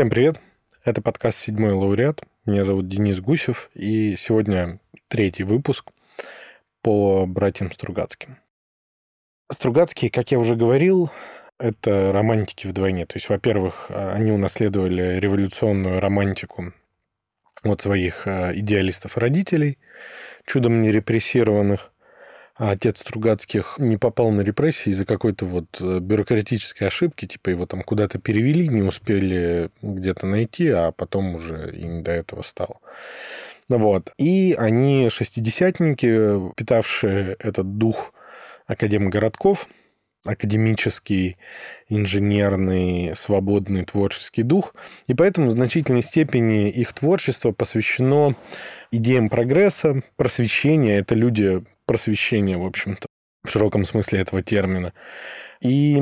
Всем привет! Это подкаст «Седьмой лауреат». Меня зовут Денис Гусев, и сегодня третий выпуск по братьям Стругацким. Стругацкие, как я уже говорил, это романтики вдвойне. То есть, во-первых, они унаследовали революционную романтику от своих э, идеалистов родителей, чудом не репрессированных. А отец Стругацких не попал на репрессии из-за какой-то вот э, бюрократической ошибки, типа его там куда-то перевели, не успели где-то найти, а потом уже и не до этого стало. Вот. И они шестидесятники, питавшие этот дух академгородков, академический, инженерный, свободный творческий дух. И поэтому в значительной степени их творчество посвящено идеям прогресса, просвещения. Это люди просвещения, в общем-то, в широком смысле этого термина. И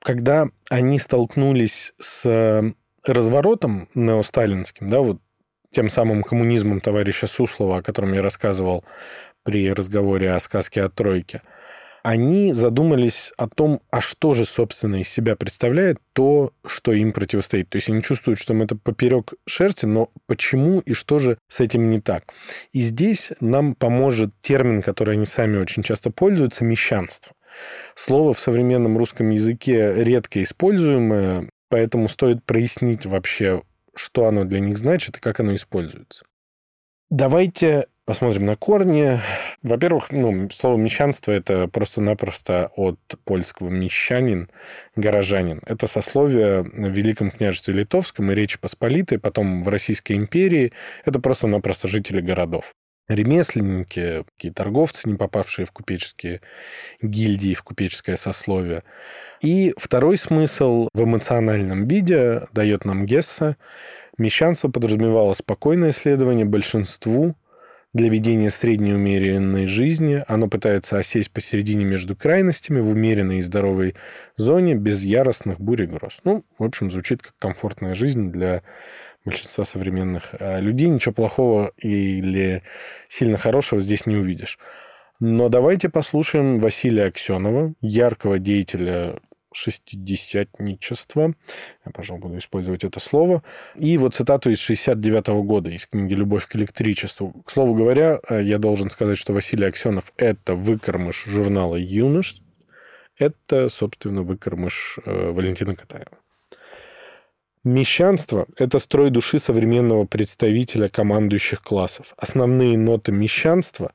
когда они столкнулись с разворотом неосталинским, да, вот тем самым коммунизмом товарища Суслова, о котором я рассказывал при разговоре о сказке о тройке – они задумались о том, а что же, собственно, из себя представляет то, что им противостоит. То есть они чувствуют, что это поперек шерсти, но почему и что же с этим не так. И здесь нам поможет термин, который они сами очень часто пользуются, мещанство. Слово в современном русском языке редко используемое, поэтому стоит прояснить вообще, что оно для них значит и как оно используется. Давайте Посмотрим на корни. Во-первых, ну, слово «мещанство» — это просто-напросто от польского «мещанин», «горожанин». Это сословие в Великом княжестве Литовском и Речи Посполитой, потом в Российской империи. Это просто-напросто жители городов ремесленники, какие торговцы, не попавшие в купеческие гильдии, в купеческое сословие. И второй смысл в эмоциональном виде дает нам Гесса. Мещанство подразумевало спокойное следование большинству для ведения средней умеренной жизни. Оно пытается осесть посередине между крайностями в умеренной и здоровой зоне без яростных бурь и гроз. Ну, в общем, звучит как комфортная жизнь для большинства современных а, людей. Ничего плохого или сильно хорошего здесь не увидишь. Но давайте послушаем Василия Аксенова, яркого деятеля шестидесятничества. Я, пожалуй, буду использовать это слово. И вот цитату из 69 -го года из книги «Любовь к электричеству». К слову говоря, э, я должен сказать, что Василий Аксенов – это выкормыш журнала «Юность». Это, собственно, выкормыш э, Валентина Катаева. Мещанство – это строй души современного представителя командующих классов. Основные ноты мещанства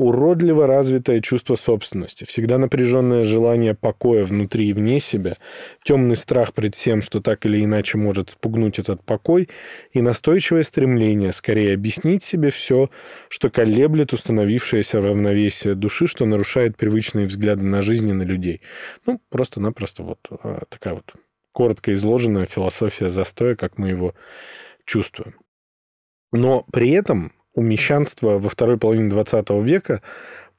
уродливо развитое чувство собственности, всегда напряженное желание покоя внутри и вне себя, темный страх пред всем, что так или иначе может спугнуть этот покой, и настойчивое стремление скорее объяснить себе все, что колеблет установившееся равновесие души, что нарушает привычные взгляды на жизнь и на людей. Ну, просто-напросто вот а, такая вот коротко изложенная философия застоя, как мы его чувствуем. Но при этом у мещанства во второй половине 20 века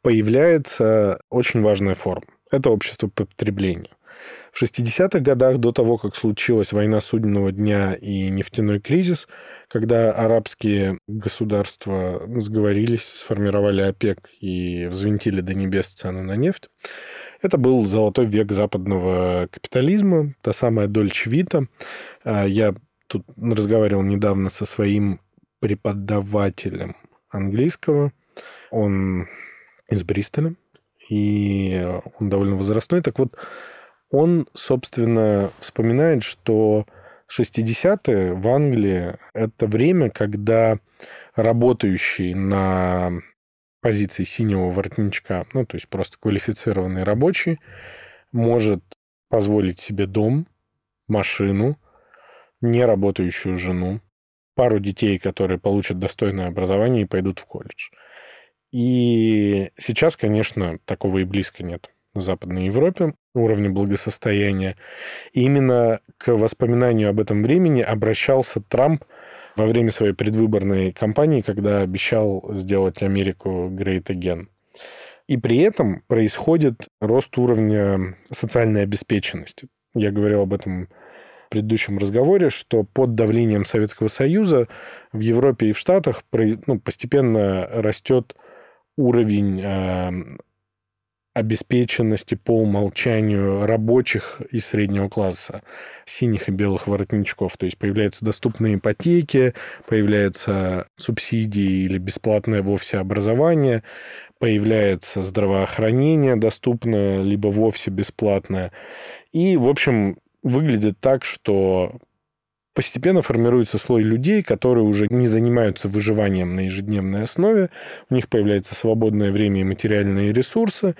появляется очень важная форма. Это общество потребления. В 60-х годах, до того, как случилась война судебного дня и нефтяной кризис, когда арабские государства сговорились, сформировали ОПЕК и взвинтили до небес цены на нефть, это был золотой век западного капитализма, та самая Дольче Вита. А, я тут разговаривал недавно со своим преподавателем английского. Он из Бристоля, и он довольно возрастной. Так вот, он, собственно, вспоминает, что 60-е в Англии – это время, когда работающий на позиции синего воротничка, ну, то есть просто квалифицированный рабочий, может позволить себе дом, машину, неработающую жену, пару детей, которые получат достойное образование и пойдут в колледж. И сейчас, конечно, такого и близко нет в Западной Европе уровня благосостояния. И именно к воспоминанию об этом времени обращался Трамп во время своей предвыборной кампании, когда обещал сделать Америку great again. И при этом происходит рост уровня социальной обеспеченности. Я говорил об этом предыдущем разговоре, что под давлением Советского Союза в Европе и в Штатах ну, постепенно растет уровень э, обеспеченности по умолчанию рабочих и среднего класса, синих и белых воротничков. То есть появляются доступные ипотеки, появляются субсидии или бесплатное вовсе образование, появляется здравоохранение доступное, либо вовсе бесплатное. И, в общем, выглядит так, что постепенно формируется слой людей, которые уже не занимаются выживанием на ежедневной основе, у них появляется свободное время и материальные ресурсы.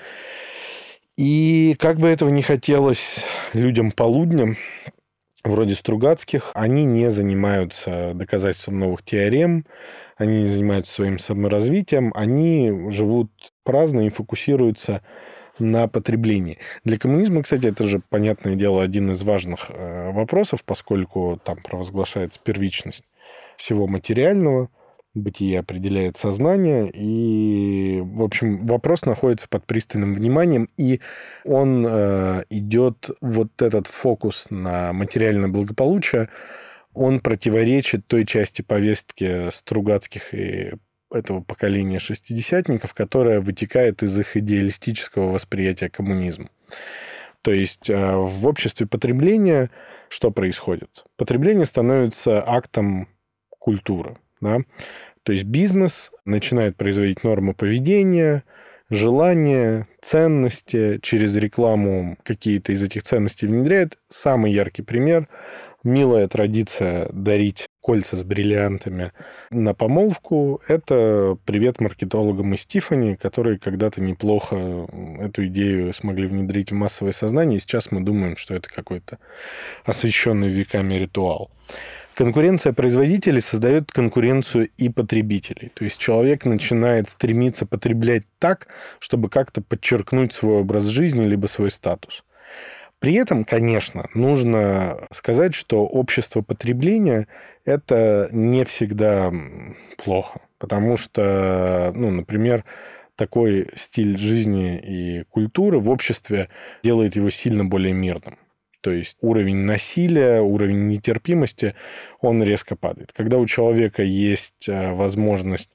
И как бы этого не хотелось людям полудня, вроде Стругацких, они не занимаются доказательством новых теорем, они не занимаются своим саморазвитием, они живут праздно и фокусируются на потреблении. Для коммунизма, кстати, это же, понятное дело, один из важных э, вопросов, поскольку там провозглашается первичность всего материального, бытие определяет сознание, и, в общем, вопрос находится под пристальным вниманием, и он э, идет, вот этот фокус на материальное благополучие, он противоречит той части повестки Стругацких и этого поколения шестидесятников, которое вытекает из их идеалистического восприятия коммунизма. То есть э, в обществе потребления что происходит? Потребление становится актом культуры. Да? То есть бизнес начинает производить нормы поведения, желания, ценности, через рекламу какие-то из этих ценностей внедряет. Самый яркий пример – милая традиция дарить кольца с бриллиантами на помолвку. Это привет маркетологам из Тифани, которые когда-то неплохо эту идею смогли внедрить в массовое сознание, и сейчас мы думаем, что это какой-то освященный веками ритуал. Конкуренция производителей создает конкуренцию и потребителей. То есть человек начинает стремиться потреблять так, чтобы как-то подчеркнуть свой образ жизни либо свой статус. При этом, конечно, нужно сказать, что общество потребления – это не всегда плохо. Потому что, ну, например, такой стиль жизни и культуры в обществе делает его сильно более мирным. То есть уровень насилия, уровень нетерпимости, он резко падает. Когда у человека есть э, возможность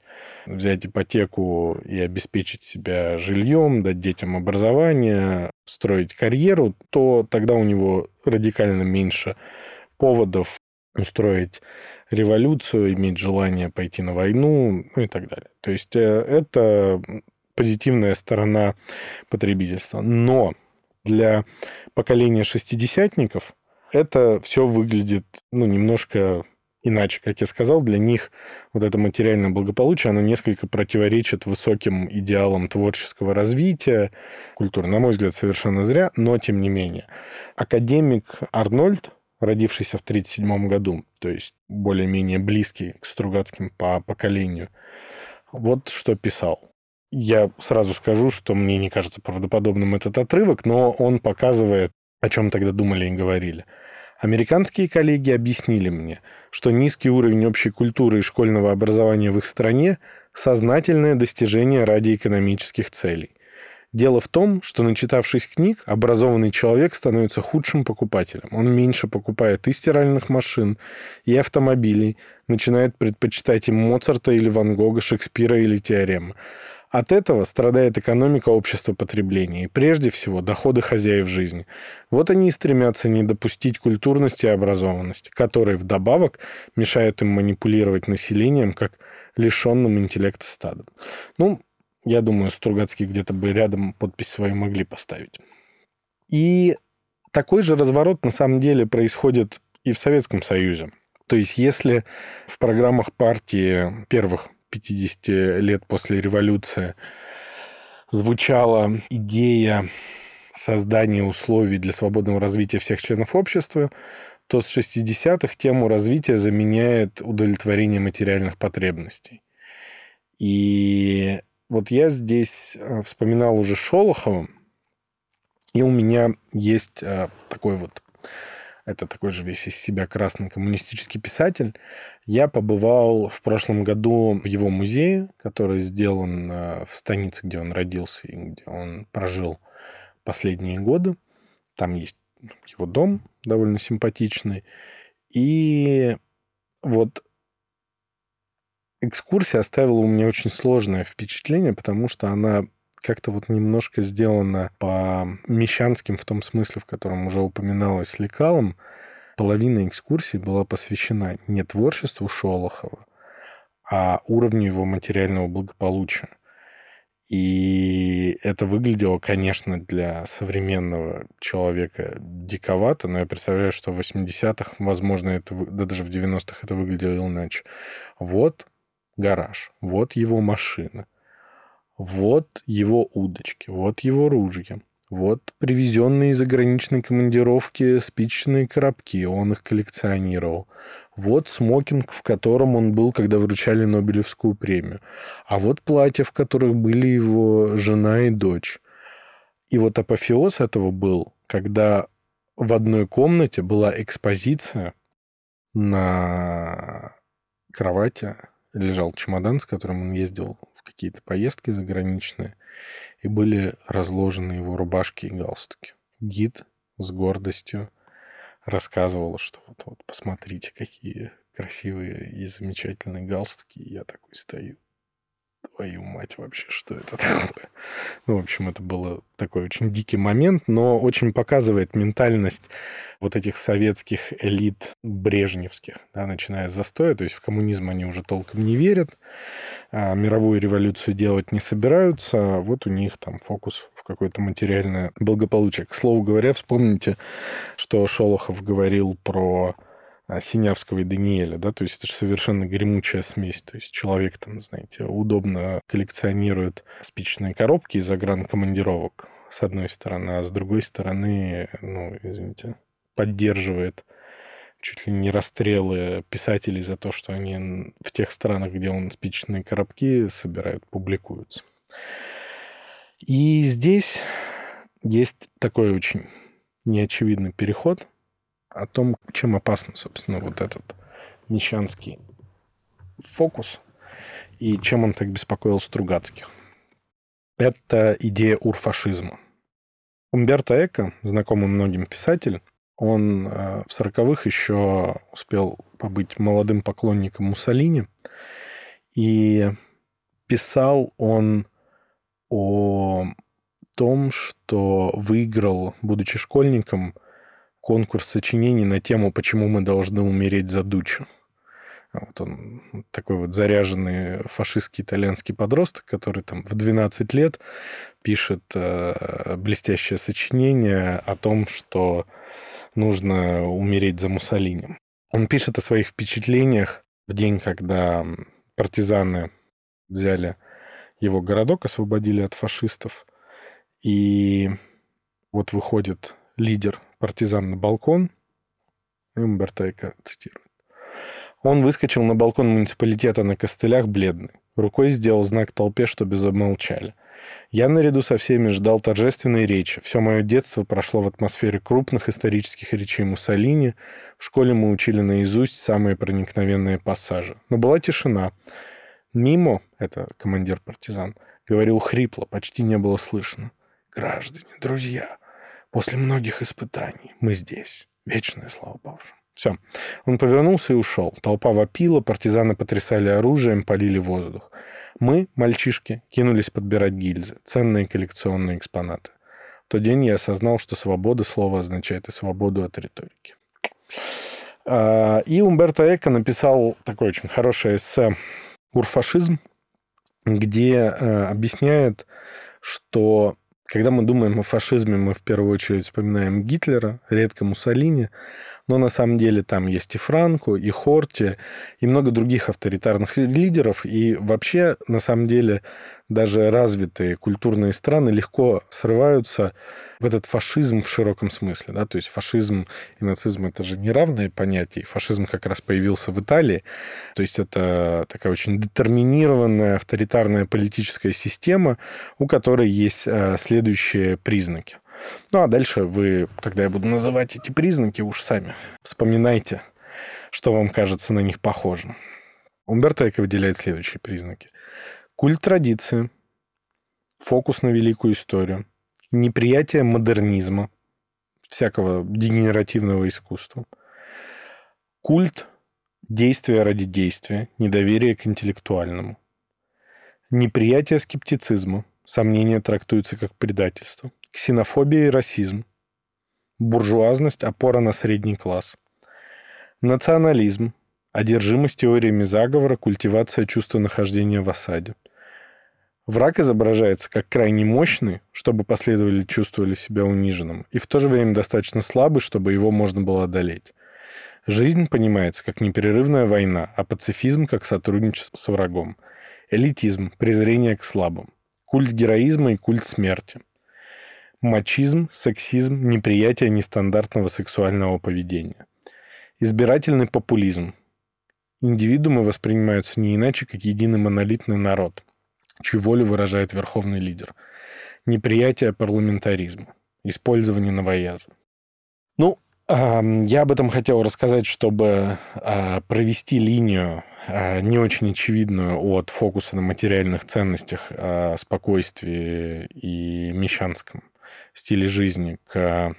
взять ипотеку и обеспечить себя жильем, дать детям образование, строить карьеру, то тогда у него радикально меньше поводов устроить революцию, иметь желание пойти на войну, ну и так далее. То есть э, это позитивная сторона потребительства. Но для поколения шестидесятников это все выглядит ну, немножко иначе. Как я сказал, для них вот это материальное благополучие, оно несколько противоречит высоким идеалам творческого развития, культуры. На мой взгляд, совершенно зря, но тем не менее. Академик Арнольд, родившийся в 1937 году, то есть более-менее близкий к Стругацким по поколению, вот что писал. Я сразу скажу, что мне не кажется правдоподобным этот отрывок, но он показывает, о чем тогда думали и говорили. Американские коллеги объяснили мне, что низкий уровень общей культуры и школьного образования в их стране – сознательное достижение ради экономических целей. Дело в том, что, начитавшись книг, образованный человек становится худшим покупателем. Он меньше покупает и стиральных машин, и автомобилей, начинает предпочитать им Моцарта или Ван Гога, Шекспира или теоремы. От этого страдает экономика общества потребления и, прежде всего, доходы хозяев жизни. Вот они и стремятся не допустить культурности и образованности, которые вдобавок мешают им манипулировать населением как лишенным интеллекта стадом. Ну, я думаю, Стругацкий где-то бы рядом подпись свою могли поставить. И такой же разворот на самом деле происходит и в Советском Союзе. То есть если в программах партии первых 50 лет после революции звучала идея создания условий для свободного развития всех членов общества, то с 60-х тему развития заменяет удовлетворение материальных потребностей. И вот я здесь э, вспоминал уже Шолохова, и у меня есть э, такой вот, это такой же весь из себя красный коммунистический писатель. Я побывал в прошлом году в его музее, который сделан э, в станице, где он родился и где он прожил последние годы. Там есть его дом довольно симпатичный. И вот экскурсия оставила у меня очень сложное впечатление, потому что она как-то вот немножко сделано по мещанским в том смысле, в котором уже упоминалось лекалом. Половина экскурсии была посвящена не творчеству Шолохова, а уровню его материального благополучия. И это выглядело, конечно, для современного человека диковато, но я представляю, что в 80-х, возможно, это, да даже в 90-х это выглядело иначе. Вот гараж, вот его машина, вот его удочки, вот его ружья, вот привезенные из заграничной командировки спичечные коробки, он их коллекционировал. Вот смокинг, в котором он был, когда вручали Нобелевскую премию. А вот платья, в которых были его жена и дочь. И вот апофеоз этого был, когда в одной комнате была экспозиция на кровати лежал чемодан, с которым он ездил в какие-то поездки заграничные, и были разложены его рубашки и галстуки. Гид с гордостью рассказывал, что вот, вот посмотрите, какие красивые и замечательные галстуки. И я такой стою твою мать вообще, что это такое? Ну, в общем, это был такой очень дикий момент, но очень показывает ментальность вот этих советских элит брежневских, да, начиная с застоя, то есть в коммунизм они уже толком не верят, а мировую революцию делать не собираются, а вот у них там фокус в какое-то материальное благополучие. К слову говоря, вспомните, что Шолохов говорил про Синявского и Даниэля, да, то есть это же совершенно гремучая смесь, то есть человек там, знаете, удобно коллекционирует спичечные коробки из командировок с одной стороны, а с другой стороны, ну, извините, поддерживает чуть ли не расстрелы писателей за то, что они в тех странах, где он спичечные коробки собирают, публикуются. И здесь есть такой очень неочевидный переход – о том, чем опасен, собственно, вот этот мещанский фокус и чем он так беспокоил Стругацких. Это идея урфашизма. Умберто Эко, знакомый многим писатель, он э, в сороковых еще успел побыть молодым поклонником Муссолини, и писал он о том, что выиграл, будучи школьником, конкурс сочинений на тему «Почему мы должны умереть за Дучу». Вот он такой вот заряженный фашистский итальянский подросток, который там в 12 лет пишет э, блестящее сочинение о том, что нужно умереть за Муссолини. Он пишет о своих впечатлениях в день, когда партизаны взяли его городок, освободили от фашистов. И вот выходит лидер партизан на балкон, и Умберто Эко цитирует. Он выскочил на балкон муниципалитета на костылях бледный. Рукой сделал знак толпе, чтобы замолчали. Я наряду со всеми ждал торжественной речи. Все мое детство прошло в атмосфере крупных исторических речей Муссолини. В школе мы учили наизусть самые проникновенные пассажи. Но была тишина. Мимо, это командир партизан, говорил хрипло, почти не было слышно. «Граждане, друзья, После многих испытаний мы здесь. Вечная слава павшим. Все. Он повернулся и ушел. Толпа вопила, партизаны потрясали оружием, полили воздух. Мы, мальчишки, кинулись подбирать гильзы, ценные коллекционные экспонаты. В тот день я осознал, что свобода слова означает и свободу от риторики. А, и Умберто Эко написал такое очень хорошее эссе «Урфашизм», где э, объясняет, что когда мы думаем о фашизме, мы в первую очередь вспоминаем Гитлера, редко Муссолини, но на самом деле там есть и Франко, и Хорти, и много других авторитарных лидеров. И вообще, на самом деле, даже развитые культурные страны легко срываются в этот фашизм в широком смысле. Да? То есть фашизм и нацизм – это же неравные понятия. Фашизм как раз появился в Италии. То есть это такая очень детерминированная авторитарная политическая система, у которой есть э, следующие признаки. Ну, а дальше вы, когда я буду называть эти признаки, уж сами вспоминайте, что вам кажется на них похожим. Умберто Эко выделяет следующие признаки. Культ традиции, фокус на великую историю, неприятие модернизма, всякого дегенеративного искусства, культ действия ради действия, недоверие к интеллектуальному, неприятие скептицизма, Сомнение трактуется как предательство. Ксенофобия и расизм. Буржуазность – опора на средний класс. Национализм – одержимость теориями заговора, культивация чувства нахождения в осаде. Враг изображается как крайне мощный, чтобы последователи чувствовали себя униженным, и в то же время достаточно слабый, чтобы его можно было одолеть. Жизнь понимается как непрерывная война, а пацифизм как сотрудничество с врагом. Элитизм, презрение к слабым. Культ героизма и культ смерти. Мачизм, сексизм, неприятие нестандартного сексуального поведения. Избирательный популизм. Индивидуумы воспринимаются не иначе, как единый монолитный народ, чью волю выражает верховный лидер. Неприятие парламентаризма. Использование новояза. Ну, я об этом хотел рассказать, чтобы а, провести линию а, не очень очевидную от фокуса на материальных ценностях, а, спокойствии и мещанском стиле жизни к,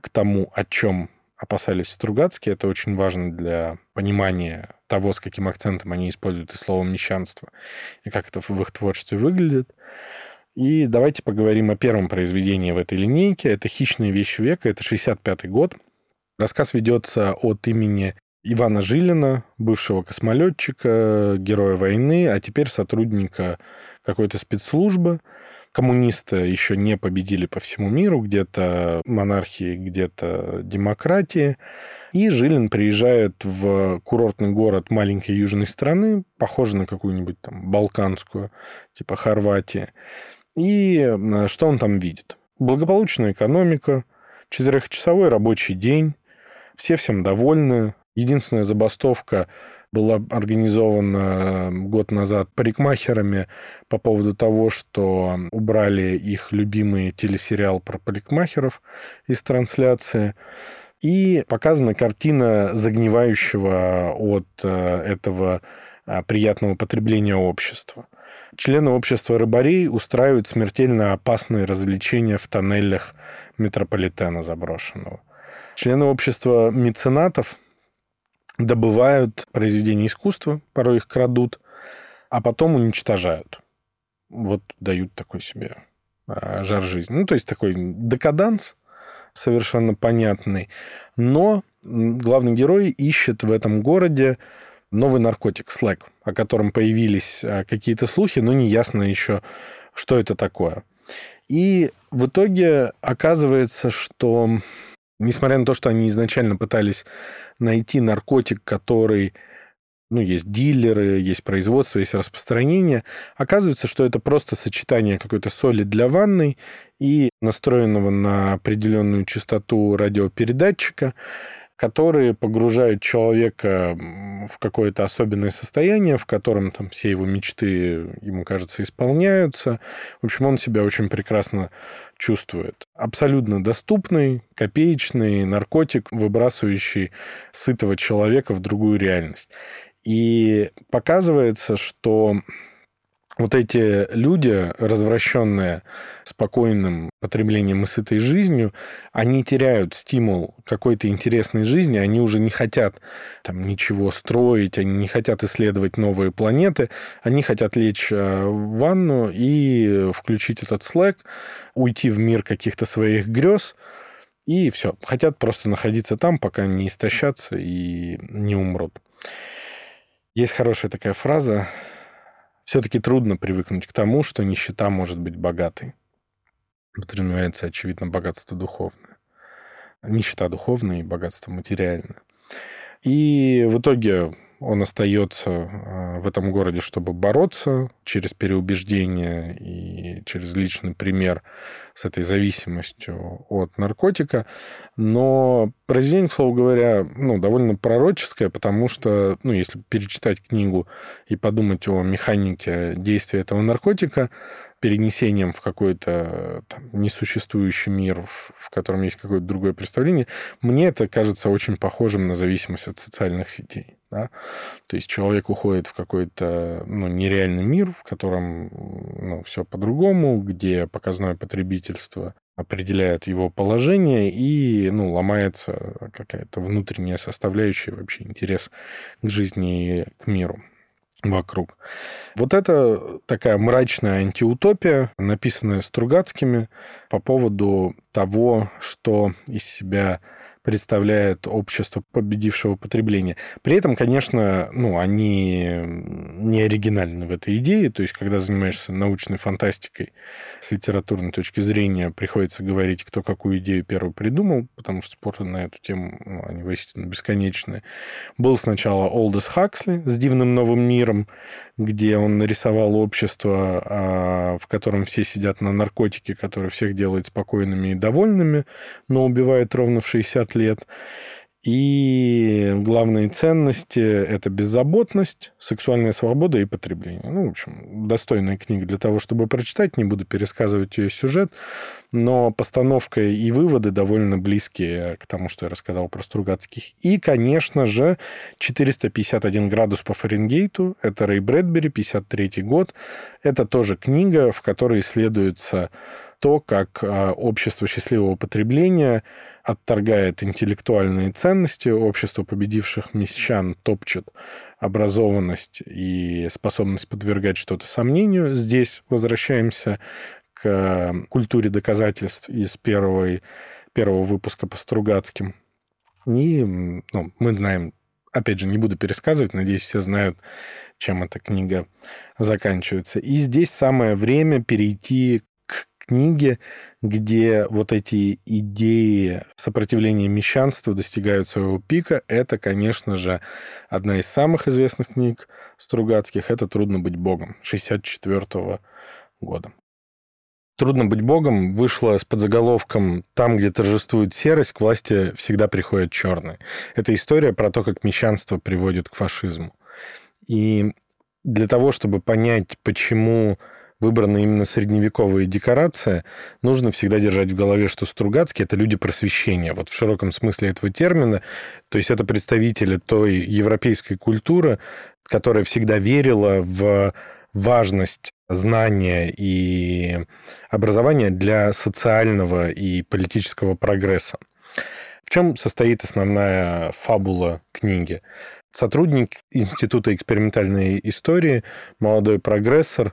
к тому, о чем опасались Стругацкие. Это очень важно для понимания того, с каким акцентом они используют и слово «мещанство», и как это в их творчестве выглядит. И давайте поговорим о первом произведении в этой линейке. Это «Хищные вещи века», это 65 год. Рассказ ведется от имени Ивана Жилина, бывшего космолетчика, героя войны, а теперь сотрудника какой-то спецслужбы. Коммунисты еще не победили по всему миру, где-то монархии, где-то демократии. И Жилин приезжает в курортный город маленькой южной страны, похожий на какую-нибудь там балканскую, типа Хорватии. И что он там видит? Благополучная экономика, четырехчасовой рабочий день, все всем довольны. Единственная забастовка была организована год назад парикмахерами по поводу того, что убрали их любимый телесериал про парикмахеров из трансляции. И показана картина загнивающего от э, этого э, приятного потребления общества. Члены общества рыбарей устраивают смертельно опасные развлечения в тоннелях метрополитена заброшенного. Члены общества меценатов добывают произведения искусства, порой их крадут, а потом уничтожают. Вот дают такой себе а, жар жизни. Ну, то есть такой декаданс совершенно понятный. Но главный герой ищет в этом городе новый наркотик, слэк, о котором появились а, какие-то слухи, но не ясно еще, что это такое. И в итоге оказывается, что несмотря на то, что они изначально пытались найти наркотик, который ну, есть дилеры, есть производство, есть распространение. Оказывается, что это просто сочетание какой-то соли для ванной и настроенного на определенную частоту радиопередатчика которые погружают человека в какое-то особенное состояние, в котором там все его мечты, ему кажется, исполняются. В общем, он себя очень прекрасно чувствует. Абсолютно доступный, копеечный наркотик, выбрасывающий сытого человека в другую реальность. И показывается, что вот эти люди, развращенные спокойным потреблением и сытой жизнью, они теряют стимул какой-то интересной жизни, они уже не хотят там ничего строить, они не хотят исследовать новые планеты, они хотят лечь э, в ванну и включить этот Slack, уйти в мир каких-то своих грез, и все. Хотят просто находиться там, пока не истощатся и не умрут. Есть хорошая такая фраза все-таки трудно привыкнуть к тому, что нищета может быть богатой. Подразумевается, очевидно, богатство духовное. Нищета духовная и богатство материальное. И в итоге он остается э, в этом городе, чтобы бороться через переубеждение и через личный пример с этой зависимостью от наркотика. Но произведение, к слову говоря, ну, довольно пророческое, потому что, ну, если перечитать книгу и подумать о механике действия этого наркотика, перенесением в какой-то там, несуществующий мир, в, в котором есть какое-то другое представление, мне это кажется очень похожим на зависимость от социальных сетей. Да? То есть человек уходит в какой-то ну, нереальный мир, в котором ну, все по-другому, где показное потребительство определяет его положение, и ну, ломается какая-то внутренняя составляющая, вообще интерес к жизни и к миру. Вокруг. Вот это такая мрачная антиутопия, написанная Стругацкими по поводу того, что из себя представляет общество победившего потребления. При этом, конечно, ну, они не оригинальны в этой идее. То есть, когда занимаешься научной фантастикой с литературной точки зрения, приходится говорить, кто какую идею первый придумал, потому что споры на эту тему, ну, они воистину бесконечные. Был сначала Олдес Хаксли с «Дивным новым миром», где он нарисовал общество, а, в котором все сидят на наркотике, который всех делает спокойными и довольными, но убивает ровно в 60 лет. И главные ценности – это беззаботность, сексуальная свобода и потребление. Ну, в общем, достойная книга для того, чтобы прочитать. Не буду пересказывать ее сюжет, но постановка и выводы довольно близкие к тому, что я рассказал про Стругацких. И, конечно же, 451 градус по Фаренгейту. Это Рэй Брэдбери, 53 год. Это тоже книга, в которой исследуется то, как а, общество счастливого потребления отторгает интеллектуальные ценности, общество победивших мещан топчет образованность и способность подвергать что-то сомнению. Здесь возвращаемся к культуре доказательств из первой, первого выпуска по Стругацким. И ну, мы знаем, опять же, не буду пересказывать, надеюсь, все знают, чем эта книга заканчивается. И здесь самое время перейти книги, где вот эти идеи сопротивления мещанства достигают своего пика. Это, конечно же, одна из самых известных книг Стругацких. Это «Трудно быть богом» 64 года. «Трудно быть богом» вышло с подзаголовком «Там, где торжествует серость, к власти всегда приходят черные». Это история про то, как мещанство приводит к фашизму. И для того, чтобы понять, почему выбрана именно средневековая декорация, нужно всегда держать в голове, что Стругацкие – это люди просвещения, вот в широком смысле этого термина. То есть это представители той европейской культуры, которая всегда верила в важность знания и образования для социального и политического прогресса. В чем состоит основная фабула книги? Сотрудник Института экспериментальной истории, молодой прогрессор,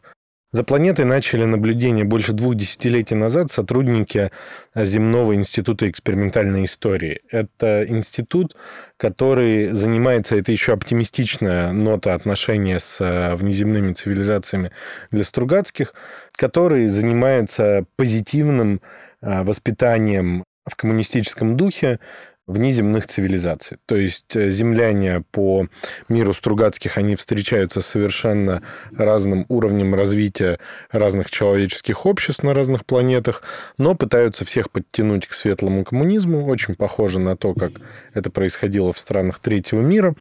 за планетой начали наблюдение больше двух десятилетий назад сотрудники Земного института экспериментальной истории. Это институт, который занимается, это еще оптимистичная нота отношения с э, внеземными цивилизациями для Стругацких, который занимается позитивным э, воспитанием в коммунистическом духе внеземных цивилизаций. То есть э, земляне по миру Стругацких, они встречаются с совершенно разным уровнем развития разных человеческих обществ на разных планетах, но пытаются всех подтянуть к светлому коммунизму, очень похоже на то, как это происходило в странах третьего мира.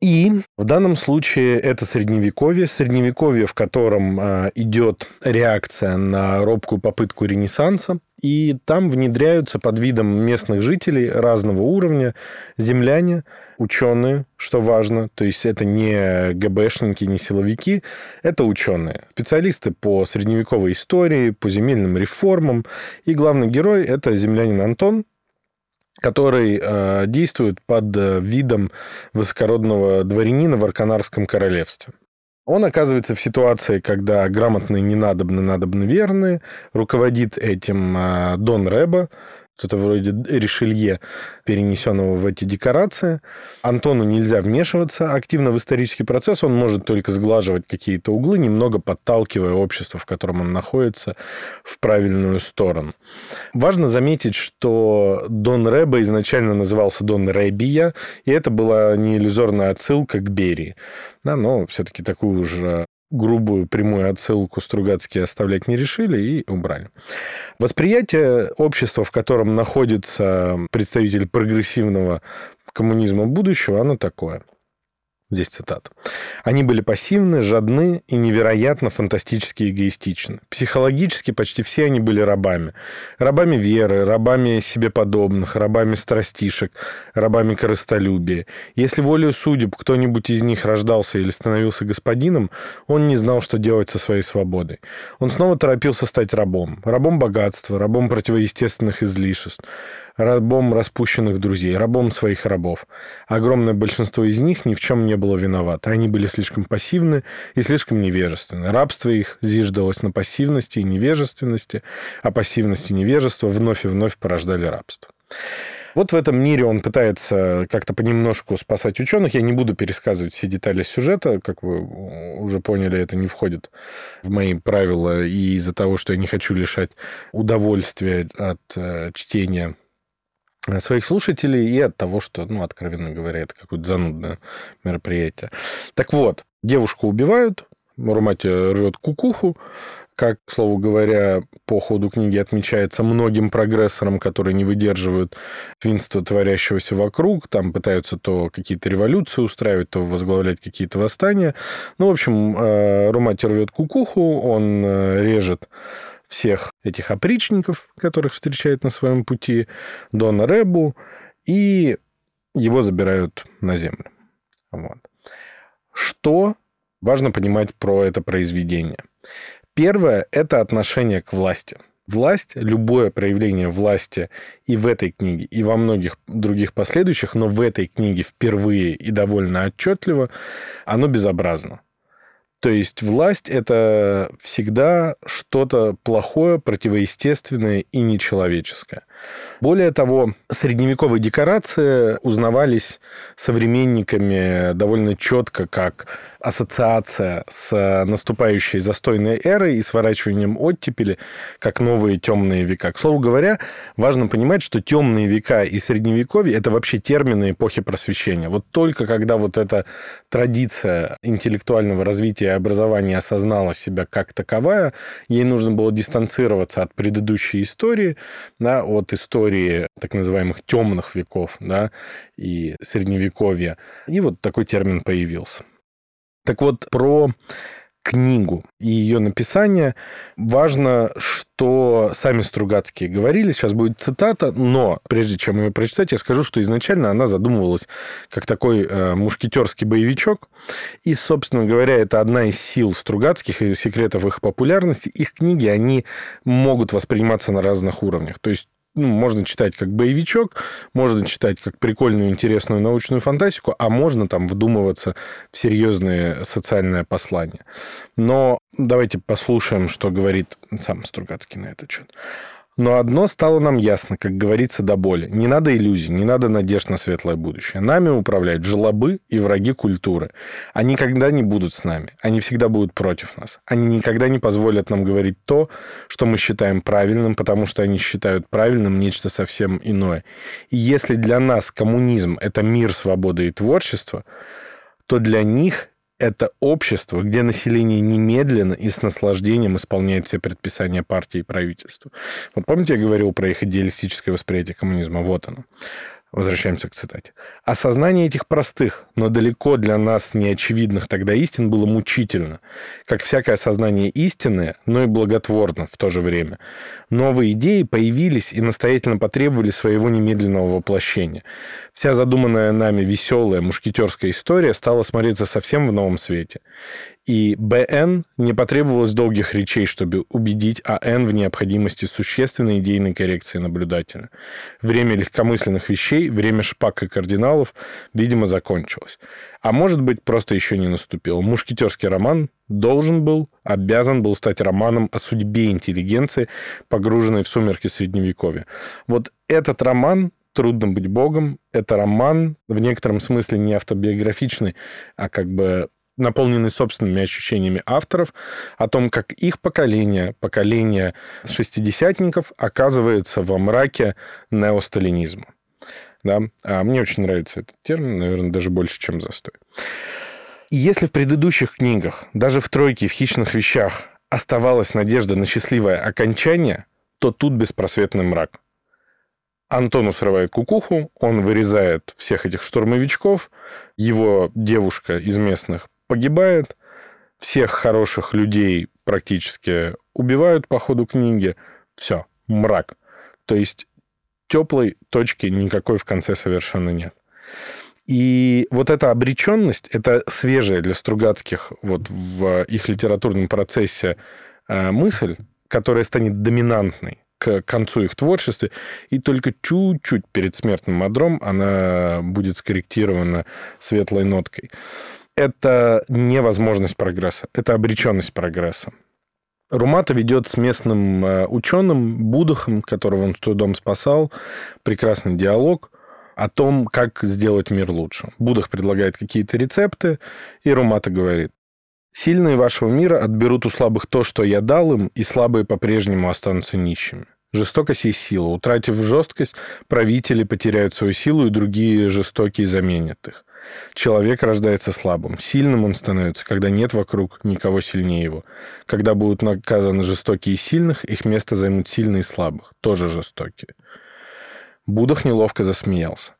И в данном случае это средневековье, средневековье, в котором а, идет реакция на робкую попытку Ренессанса, и там внедряются под видом местных жителей разного уровня земляне, ученые, что важно, то есть это не ГБшники, не силовики, это ученые, специалисты по средневековой истории, по земельным реформам, и главный герой это землянин Антон, который э, действует под э, видом высокородного дворянина в Арканарском королевстве. Он оказывается в ситуации, когда грамотные не надобны, надобны верные, руководит этим э, Дон Рэба, что-то вроде Ришелье, перенесенного в эти декорации. Антону нельзя вмешиваться активно в исторический процесс, он может только сглаживать какие-то углы, немного подталкивая общество, в котором он находится, в правильную сторону. Важно заметить, что Дон Рэба изначально назывался Дон Рэбия, и это была не иллюзорная отсылка к Берии. Да, но все-таки такую уже грубую прямую отсылку Стругацкие оставлять не решили и убрали. Восприятие общества, в котором находится представитель прогрессивного коммунизма будущего, оно такое – Здесь цитата. Они были пассивны, жадны и невероятно фантастически эгоистичны. Психологически почти все они были рабами. Рабами веры, рабами себе подобных, рабами страстишек, рабами корыстолюбия. Если волею судеб кто-нибудь из них рождался или становился господином, он не знал, что делать со своей свободой. Он снова торопился стать рабом. Рабом богатства, рабом противоестественных излишеств, рабом распущенных друзей, рабом своих рабов. Огромное большинство из них ни в чем не было виновато. Они были слишком пассивны и слишком невежественны. Рабство их зиждалось на пассивности и невежественности, а пассивность и невежество вновь и вновь порождали рабство. Вот в этом мире он пытается как-то понемножку спасать ученых. Я не буду пересказывать все детали сюжета. Как вы уже поняли, это не входит в мои правила. И из-за того, что я не хочу лишать удовольствия от э, чтения своих слушателей и от того, что, ну, откровенно говоря, это какое-то занудное мероприятие. Так вот, девушку убивают, Румати рвет кукуху, как, к слову говоря, по ходу книги отмечается многим прогрессорам, которые не выдерживают свинства, творящегося вокруг, там пытаются то какие-то революции устраивать, то возглавлять какие-то восстания. Ну, в общем, э, Румати рвет кукуху, он э, режет всех этих опричников, которых встречает на своем пути, Дона Ребу, и его забирают на землю. Вот. Что важно понимать про это произведение? Первое – это отношение к власти. Власть, любое проявление власти и в этой книге, и во многих других последующих, но в этой книге впервые и довольно отчетливо, оно безобразно. То есть власть – это всегда что-то плохое, противоестественное и нечеловеческое. Более того, средневековые декорации узнавались современниками довольно четко как ассоциация с наступающей застойной эрой и сворачиванием оттепели, как новые темные века. К слову говоря, важно понимать, что темные века и средневековье – это вообще термины эпохи просвещения. Вот только когда вот эта традиция интеллектуального развития и образования осознала себя как таковая, ей нужно было дистанцироваться от предыдущей истории, да, от истории так называемых темных веков да, и средневековья. И вот такой термин появился. Так вот, про книгу и ее написание. Важно, что сами Стругацкие говорили, сейчас будет цитата, но прежде чем ее прочитать, я скажу, что изначально она задумывалась как такой э, мушкетерский боевичок. И, собственно говоря, это одна из сил Стругацких и секретов их популярности. Их книги, они могут восприниматься на разных уровнях. То есть ну, можно читать как боевичок, можно читать как прикольную, интересную научную фантастику, а можно там вдумываться в серьезные социальные послания. Но давайте послушаем, что говорит сам Стругацкий на этот счет. Но одно стало нам ясно, как говорится, до боли. Не надо иллюзий, не надо надежд на светлое будущее. Нами управляют жлобы и враги культуры. Они никогда не будут с нами. Они всегда будут против нас. Они никогда не позволят нам говорить то, что мы считаем правильным, потому что они считают правильным нечто совсем иное. И если для нас коммунизм – это мир, свобода и творчество, то для них это общество, где население немедленно и с наслаждением исполняет все предписания партии и правительства. Вот помните, я говорил про их идеалистическое восприятие коммунизма? Вот оно. Возвращаемся к цитате. Осознание этих простых, но далеко для нас неочевидных тогда истин было мучительно, как всякое осознание истины, но и благотворно в то же время. Новые идеи появились и настоятельно потребовали своего немедленного воплощения. Вся задуманная нами веселая мушкетерская история стала смотреться совсем в новом свете. И БН не потребовалось долгих речей, чтобы убедить АН в необходимости существенной идейной коррекции наблюдателя. Время легкомысленных вещей, время шпак и кардиналов, видимо, закончилось. А может быть, просто еще не наступило. Мушкетерский роман должен был, обязан был стать романом о судьбе интеллигенции, погруженной в сумерки Средневековья. Вот этот роман «Трудно быть богом» — это роман в некотором смысле не автобиографичный, а как бы наполненный собственными ощущениями авторов о том, как их поколение, поколение шестидесятников оказывается во мраке неосталинизма. Да? А мне очень нравится этот термин, наверное, даже больше, чем застой. И если в предыдущих книгах, даже в «Тройке» в «Хищных вещах» оставалась надежда на счастливое окончание, то тут беспросветный мрак. Антону срывает кукуху, он вырезает всех этих штурмовичков, его девушка из местных погибает, всех хороших людей практически убивают по ходу книги. Все, мрак. То есть теплой точки никакой в конце совершенно нет. И вот эта обреченность, это свежая для Стругацких вот в их литературном процессе э, мысль, которая станет доминантной к концу их творчества, и только чуть-чуть перед смертным одром она будет скорректирована светлой ноткой. Это невозможность прогресса, это обреченность прогресса. Румата ведет с местным э, ученым Будахом, которого он с трудом спасал, прекрасный диалог о том, как сделать мир лучше. Будах предлагает какие-то рецепты, и Румата говорит, Сильные вашего мира отберут у слабых то, что я дал им, и слабые по-прежнему останутся нищими. Жестокость есть сила. Утратив жесткость, правители потеряют свою силу, и другие жестокие заменят их. Человек рождается слабым. Сильным он становится, когда нет вокруг никого сильнее его. Когда будут наказаны жестокие и сильных, их место займут сильные и слабых, тоже жестокие. Будах неловко засмеялся.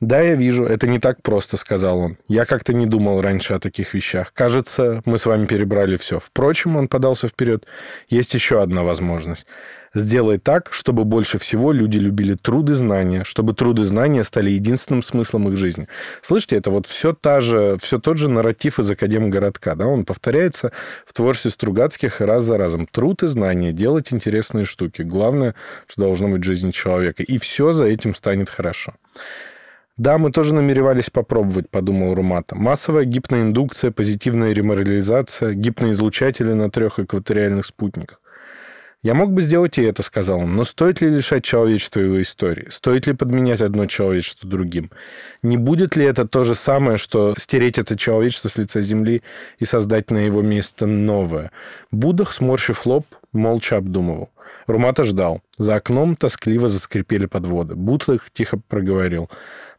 «Да, я вижу, это не так просто», — сказал он. «Я как-то не думал раньше о таких вещах. Кажется, мы с вами перебрали все. Впрочем, он подался вперед. Есть еще одна возможность. Сделай так, чтобы больше всего люди любили труд и знания, чтобы труд и знания стали единственным смыслом их жизни. Слышите, это вот все, та же, все тот же нарратив из Академгородка. Да? Он повторяется в творчестве Стругацких раз за разом. Труд и знания, делать интересные штуки. Главное, что должно быть в жизни человека. И все за этим станет хорошо. Да, мы тоже намеревались попробовать, подумал Румата. Массовая гипноиндукция, позитивная реморализация, гипноизлучатели на трех экваториальных спутниках. «Я мог бы сделать и это», — сказал он, «но стоит ли лишать человечества его истории? Стоит ли подменять одно человечество другим? Не будет ли это то же самое, что стереть это человечество с лица земли и создать на его место новое?» Будах, сморщив лоб, молча обдумывал. Румата ждал. За окном тоскливо заскрипели подводы. Бутлых тихо проговорил.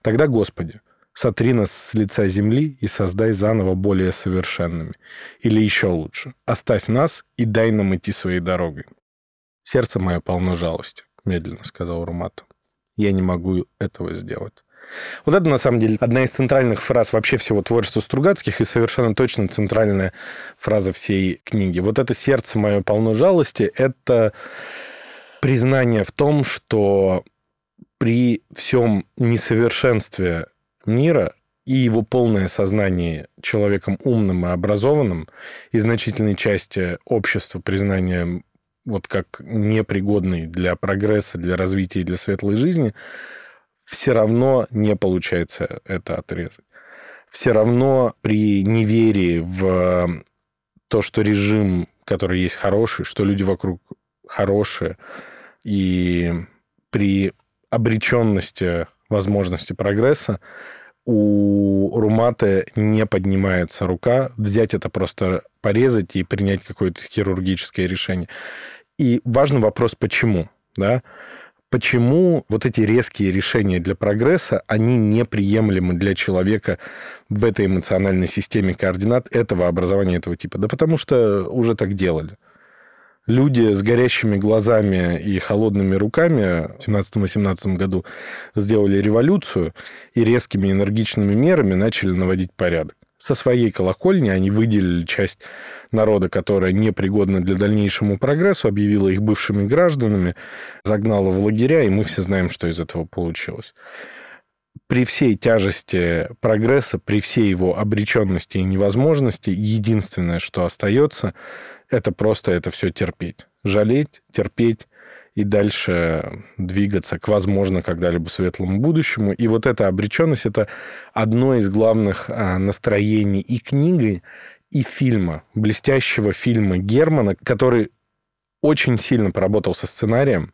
«Тогда, Господи, сотри нас с лица земли и создай заново более совершенными. Или еще лучше, оставь нас и дай нам идти своей дорогой». «Сердце мое полно жалости», — медленно сказал Румат. «Я не могу этого сделать». Вот это, на самом деле, одна из центральных фраз вообще всего творчества Стругацких и совершенно точно центральная фраза всей книги. Вот это «сердце мое полно жалости» — это признание в том, что при всем несовершенстве мира и его полное сознание человеком умным и образованным, и значительной части общества признание вот как непригодный для прогресса, для развития для светлой жизни, все равно не получается это отрезать. Все равно при неверии в то, что режим, который есть хороший, что люди вокруг хорошие, и при обреченности возможности прогресса у Руматы не поднимается рука взять это просто порезать и принять какое-то хирургическое решение. И важный вопрос, почему, да? Почему вот эти резкие решения для прогресса, они неприемлемы для человека в этой эмоциональной системе координат этого образования, этого типа? Да потому что уже так делали люди с горящими глазами и холодными руками в 17-18 году сделали революцию и резкими энергичными мерами начали наводить порядок. Со своей колокольни они выделили часть народа, которая непригодна для дальнейшему прогрессу, объявила их бывшими гражданами, загнала в лагеря, и мы все знаем, что из этого получилось при всей тяжести прогресса, при всей его обреченности и невозможности, единственное, что остается, это просто это все терпеть. Жалеть, терпеть и дальше двигаться к, возможно, когда-либо светлому будущему. И вот эта обреченность – это одно из главных а, настроений и книги, и фильма, блестящего фильма Германа, который очень сильно поработал со сценарием,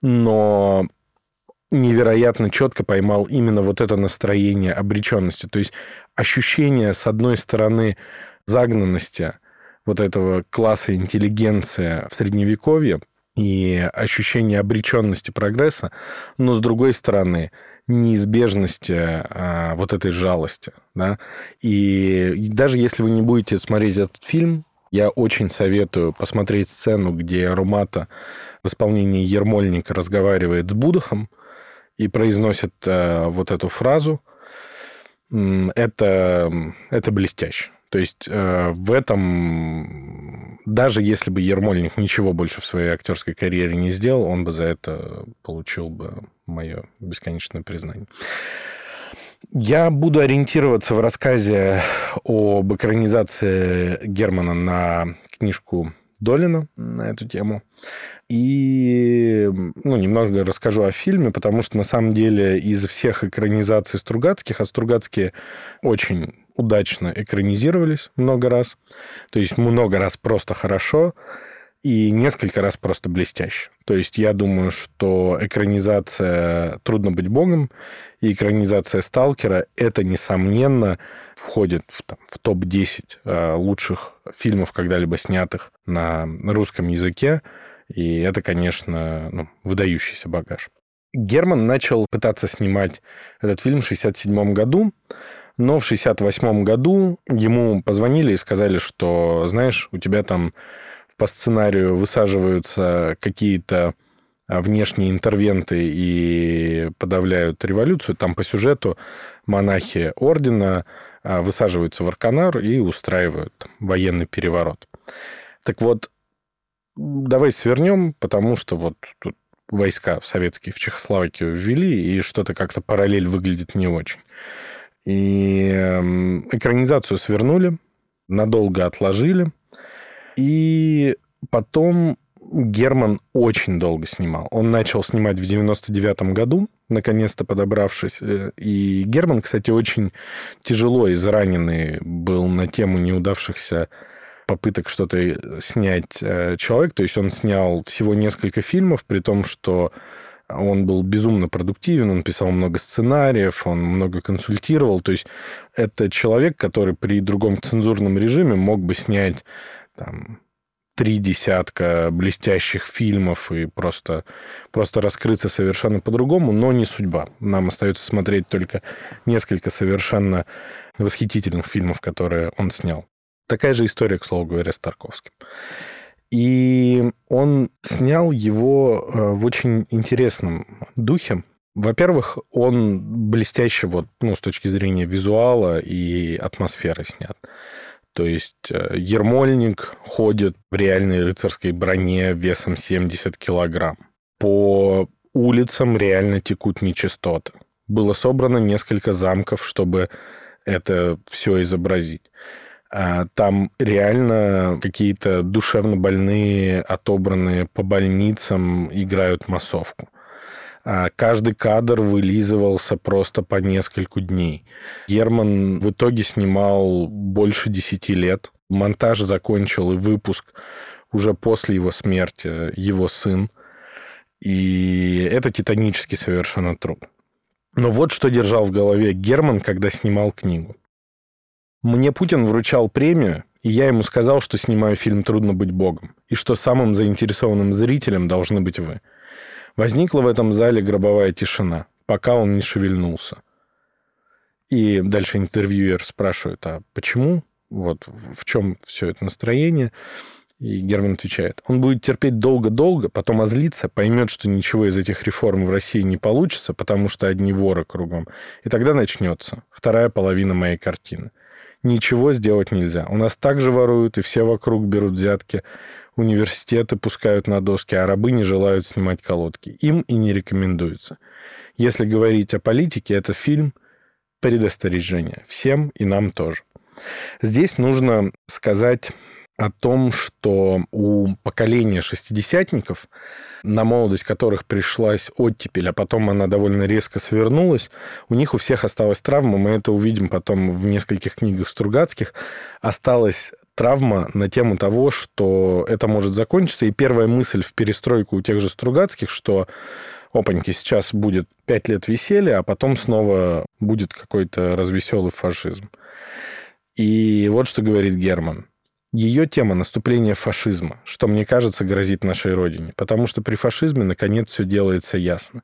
но невероятно четко поймал именно вот это настроение обреченности. То есть ощущение, с одной стороны, загнанности – вот этого класса интеллигенция в Средневековье и ощущение обреченности прогресса, но с другой стороны неизбежности а, вот этой жалости. Да? И даже если вы не будете смотреть этот фильм, я очень советую посмотреть сцену, где Румата в исполнении Ермольника разговаривает с Будахом и произносит а, вот эту фразу. Это, это блестяще. То есть э, в этом, даже если бы Ермольник ничего больше в своей актерской карьере не сделал, он бы за это получил бы мое бесконечное признание. Я буду ориентироваться в рассказе об экранизации Германа на книжку Долина на эту тему. И ну, немного расскажу о фильме, потому что на самом деле из всех экранизаций Стругацких, а Стругацкие очень удачно экранизировались много раз. То есть много раз просто хорошо и несколько раз просто блестяще. То есть я думаю, что экранизация «Трудно быть богом» и экранизация «Сталкера» — это, несомненно, входит в, там, в топ-10 э, лучших фильмов, когда-либо снятых на русском языке. И это, конечно, ну, выдающийся багаж. Герман начал пытаться снимать этот фильм в 1967 году, но в 1968 году ему позвонили и сказали, что, знаешь, у тебя там по сценарию высаживаются какие-то а, внешние интервенты и подавляют революцию. Там по сюжету монахи ордена а, высаживаются в Арканар и устраивают военный переворот. Так вот, давай свернем, потому что вот тут войска советские в Чехословакию ввели, и что-то как-то параллель выглядит не очень. И эм, экранизацию свернули, надолго отложили. И потом Герман очень долго снимал. Он начал снимать в 99 году, наконец-то подобравшись. Э, и Герман, кстати, очень тяжело израненный был на тему неудавшихся попыток что-то снять э, человек. То есть он снял всего несколько фильмов, при том, что он был безумно продуктивен, он писал много сценариев, он много консультировал. То есть это человек, который при другом цензурном режиме мог бы снять там, три десятка блестящих фильмов и просто, просто раскрыться совершенно по-другому, но не судьба. Нам остается смотреть только несколько совершенно восхитительных фильмов, которые он снял. Такая же история, к слову говоря, с Тарковским. И он снял его э, в очень интересном духе. Во-первых, он блестяще вот, ну, с точки зрения визуала и атмосферы снят. То есть э, Ермольник ходит в реальной рыцарской броне весом 70 килограмм. По улицам реально текут нечистоты. Было собрано несколько замков, чтобы это все изобразить. А, там реально какие-то душевно больные, отобранные по больницам, играют массовку. А, каждый кадр вылизывался просто по нескольку дней. Герман в итоге снимал больше десяти лет. Монтаж закончил и выпуск уже после его смерти его сын. И это титанический совершенно труд. Но вот что держал в голове Герман, когда снимал книгу. Мне Путин вручал премию, и я ему сказал, что снимаю фильм «Трудно быть богом», и что самым заинтересованным зрителем должны быть вы. Возникла в этом зале гробовая тишина, пока он не шевельнулся. И дальше интервьюер спрашивает, а почему? Вот в чем все это настроение? И Герман отвечает, он будет терпеть долго-долго, потом озлится, поймет, что ничего из этих реформ в России не получится, потому что одни воры кругом. И тогда начнется вторая половина моей картины ничего сделать нельзя. У нас также воруют, и все вокруг берут взятки. Университеты пускают на доски, а рабы не желают снимать колодки. Им и не рекомендуется. Если говорить о политике, это фильм предостережения. Всем и нам тоже. Здесь нужно сказать о том, что у поколения шестидесятников, на молодость которых пришлась оттепель, а потом она довольно резко свернулась, у них у всех осталась травма, мы это увидим потом в нескольких книгах Стругацких, осталась травма на тему того, что это может закончиться. И первая мысль в перестройку у тех же Стругацких, что опаньки, сейчас будет пять лет веселья, а потом снова будет какой-то развеселый фашизм. И вот что говорит Герман ее тема наступления фашизма, что, мне кажется, грозит нашей родине. Потому что при фашизме, наконец, все делается ясно.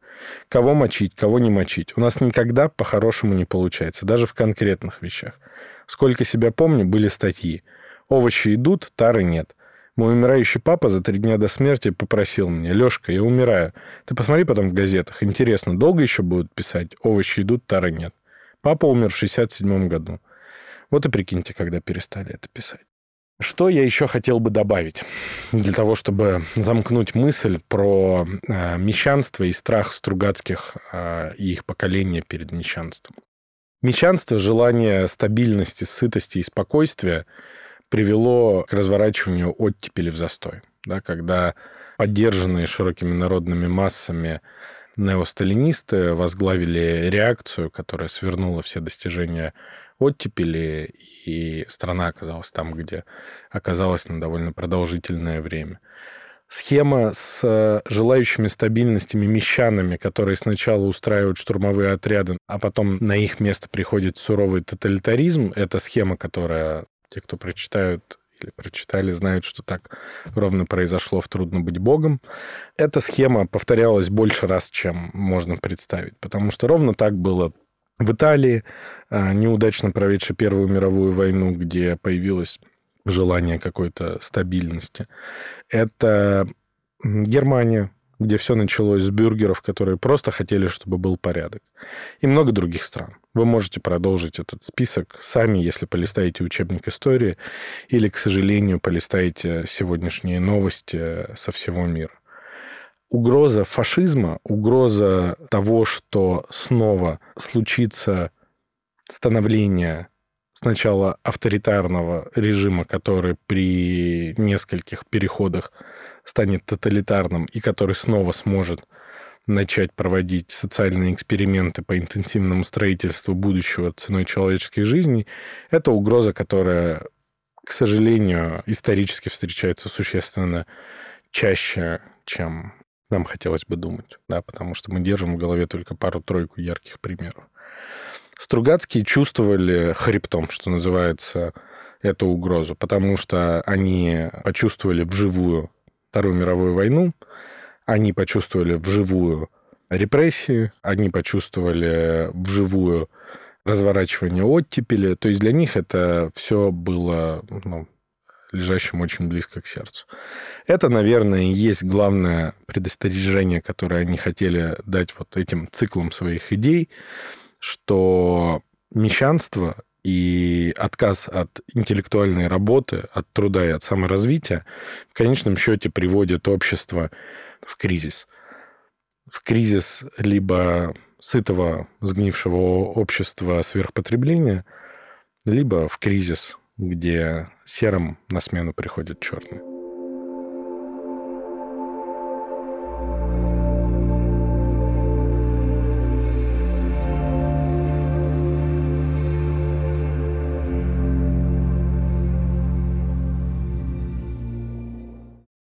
Кого мочить, кого не мочить. У нас никогда по-хорошему не получается, даже в конкретных вещах. Сколько себя помню, были статьи. Овощи идут, тары нет. Мой умирающий папа за три дня до смерти попросил меня, Лешка, я умираю. Ты посмотри потом в газетах. Интересно, долго еще будут писать? Овощи идут, тары нет. Папа умер в 67 году. Вот и прикиньте, когда перестали это писать. Что я еще хотел бы добавить для того, чтобы замкнуть мысль про э, мещанство и страх Стругацких э, и их поколения перед мещанством? Мещанство, желание стабильности, сытости и спокойствия привело к разворачиванию оттепели в застой. Да, когда поддержанные широкими народными массами неосталинисты возглавили реакцию, которая свернула все достижения оттепели, и страна оказалась там, где оказалась на довольно продолжительное время. Схема с желающими стабильностями мещанами, которые сначала устраивают штурмовые отряды, а потом на их место приходит суровый тоталитаризм, это схема, которая те, кто прочитают или прочитали, знают, что так ровно произошло в «Трудно быть Богом». Эта схема повторялась больше раз, чем можно представить, потому что ровно так было в Италии, а, неудачно проведшей Первую мировую войну, где появилось желание какой-то стабильности. Это Германия, где все началось с бюргеров, которые просто хотели, чтобы был порядок. И много других стран. Вы можете продолжить этот список сами, если полистаете учебник истории, или, к сожалению, полистаете сегодняшние новости со всего мира. Угроза фашизма, угроза того, что снова случится становление сначала авторитарного режима, который при нескольких переходах станет тоталитарным и который снова сможет начать проводить социальные эксперименты по интенсивному строительству будущего ценой человеческих жизней, это угроза, которая, к сожалению, исторически встречается существенно чаще, чем нам хотелось бы думать, да, потому что мы держим в голове только пару-тройку ярких примеров. Стругацкие чувствовали хребтом, что называется, эту угрозу, потому что они почувствовали вживую Вторую мировую войну, они почувствовали вживую репрессии, они почувствовали вживую разворачивание оттепели. То есть для них это все было ну, лежащим очень близко к сердцу. Это, наверное, и есть главное предостережение, которое они хотели дать вот этим циклом своих идей, что мещанство и отказ от интеллектуальной работы, от труда и от саморазвития в конечном счете приводит общество в кризис. В кризис либо сытого, сгнившего общества сверхпотребления, либо в кризис, где серым на смену приходит черный.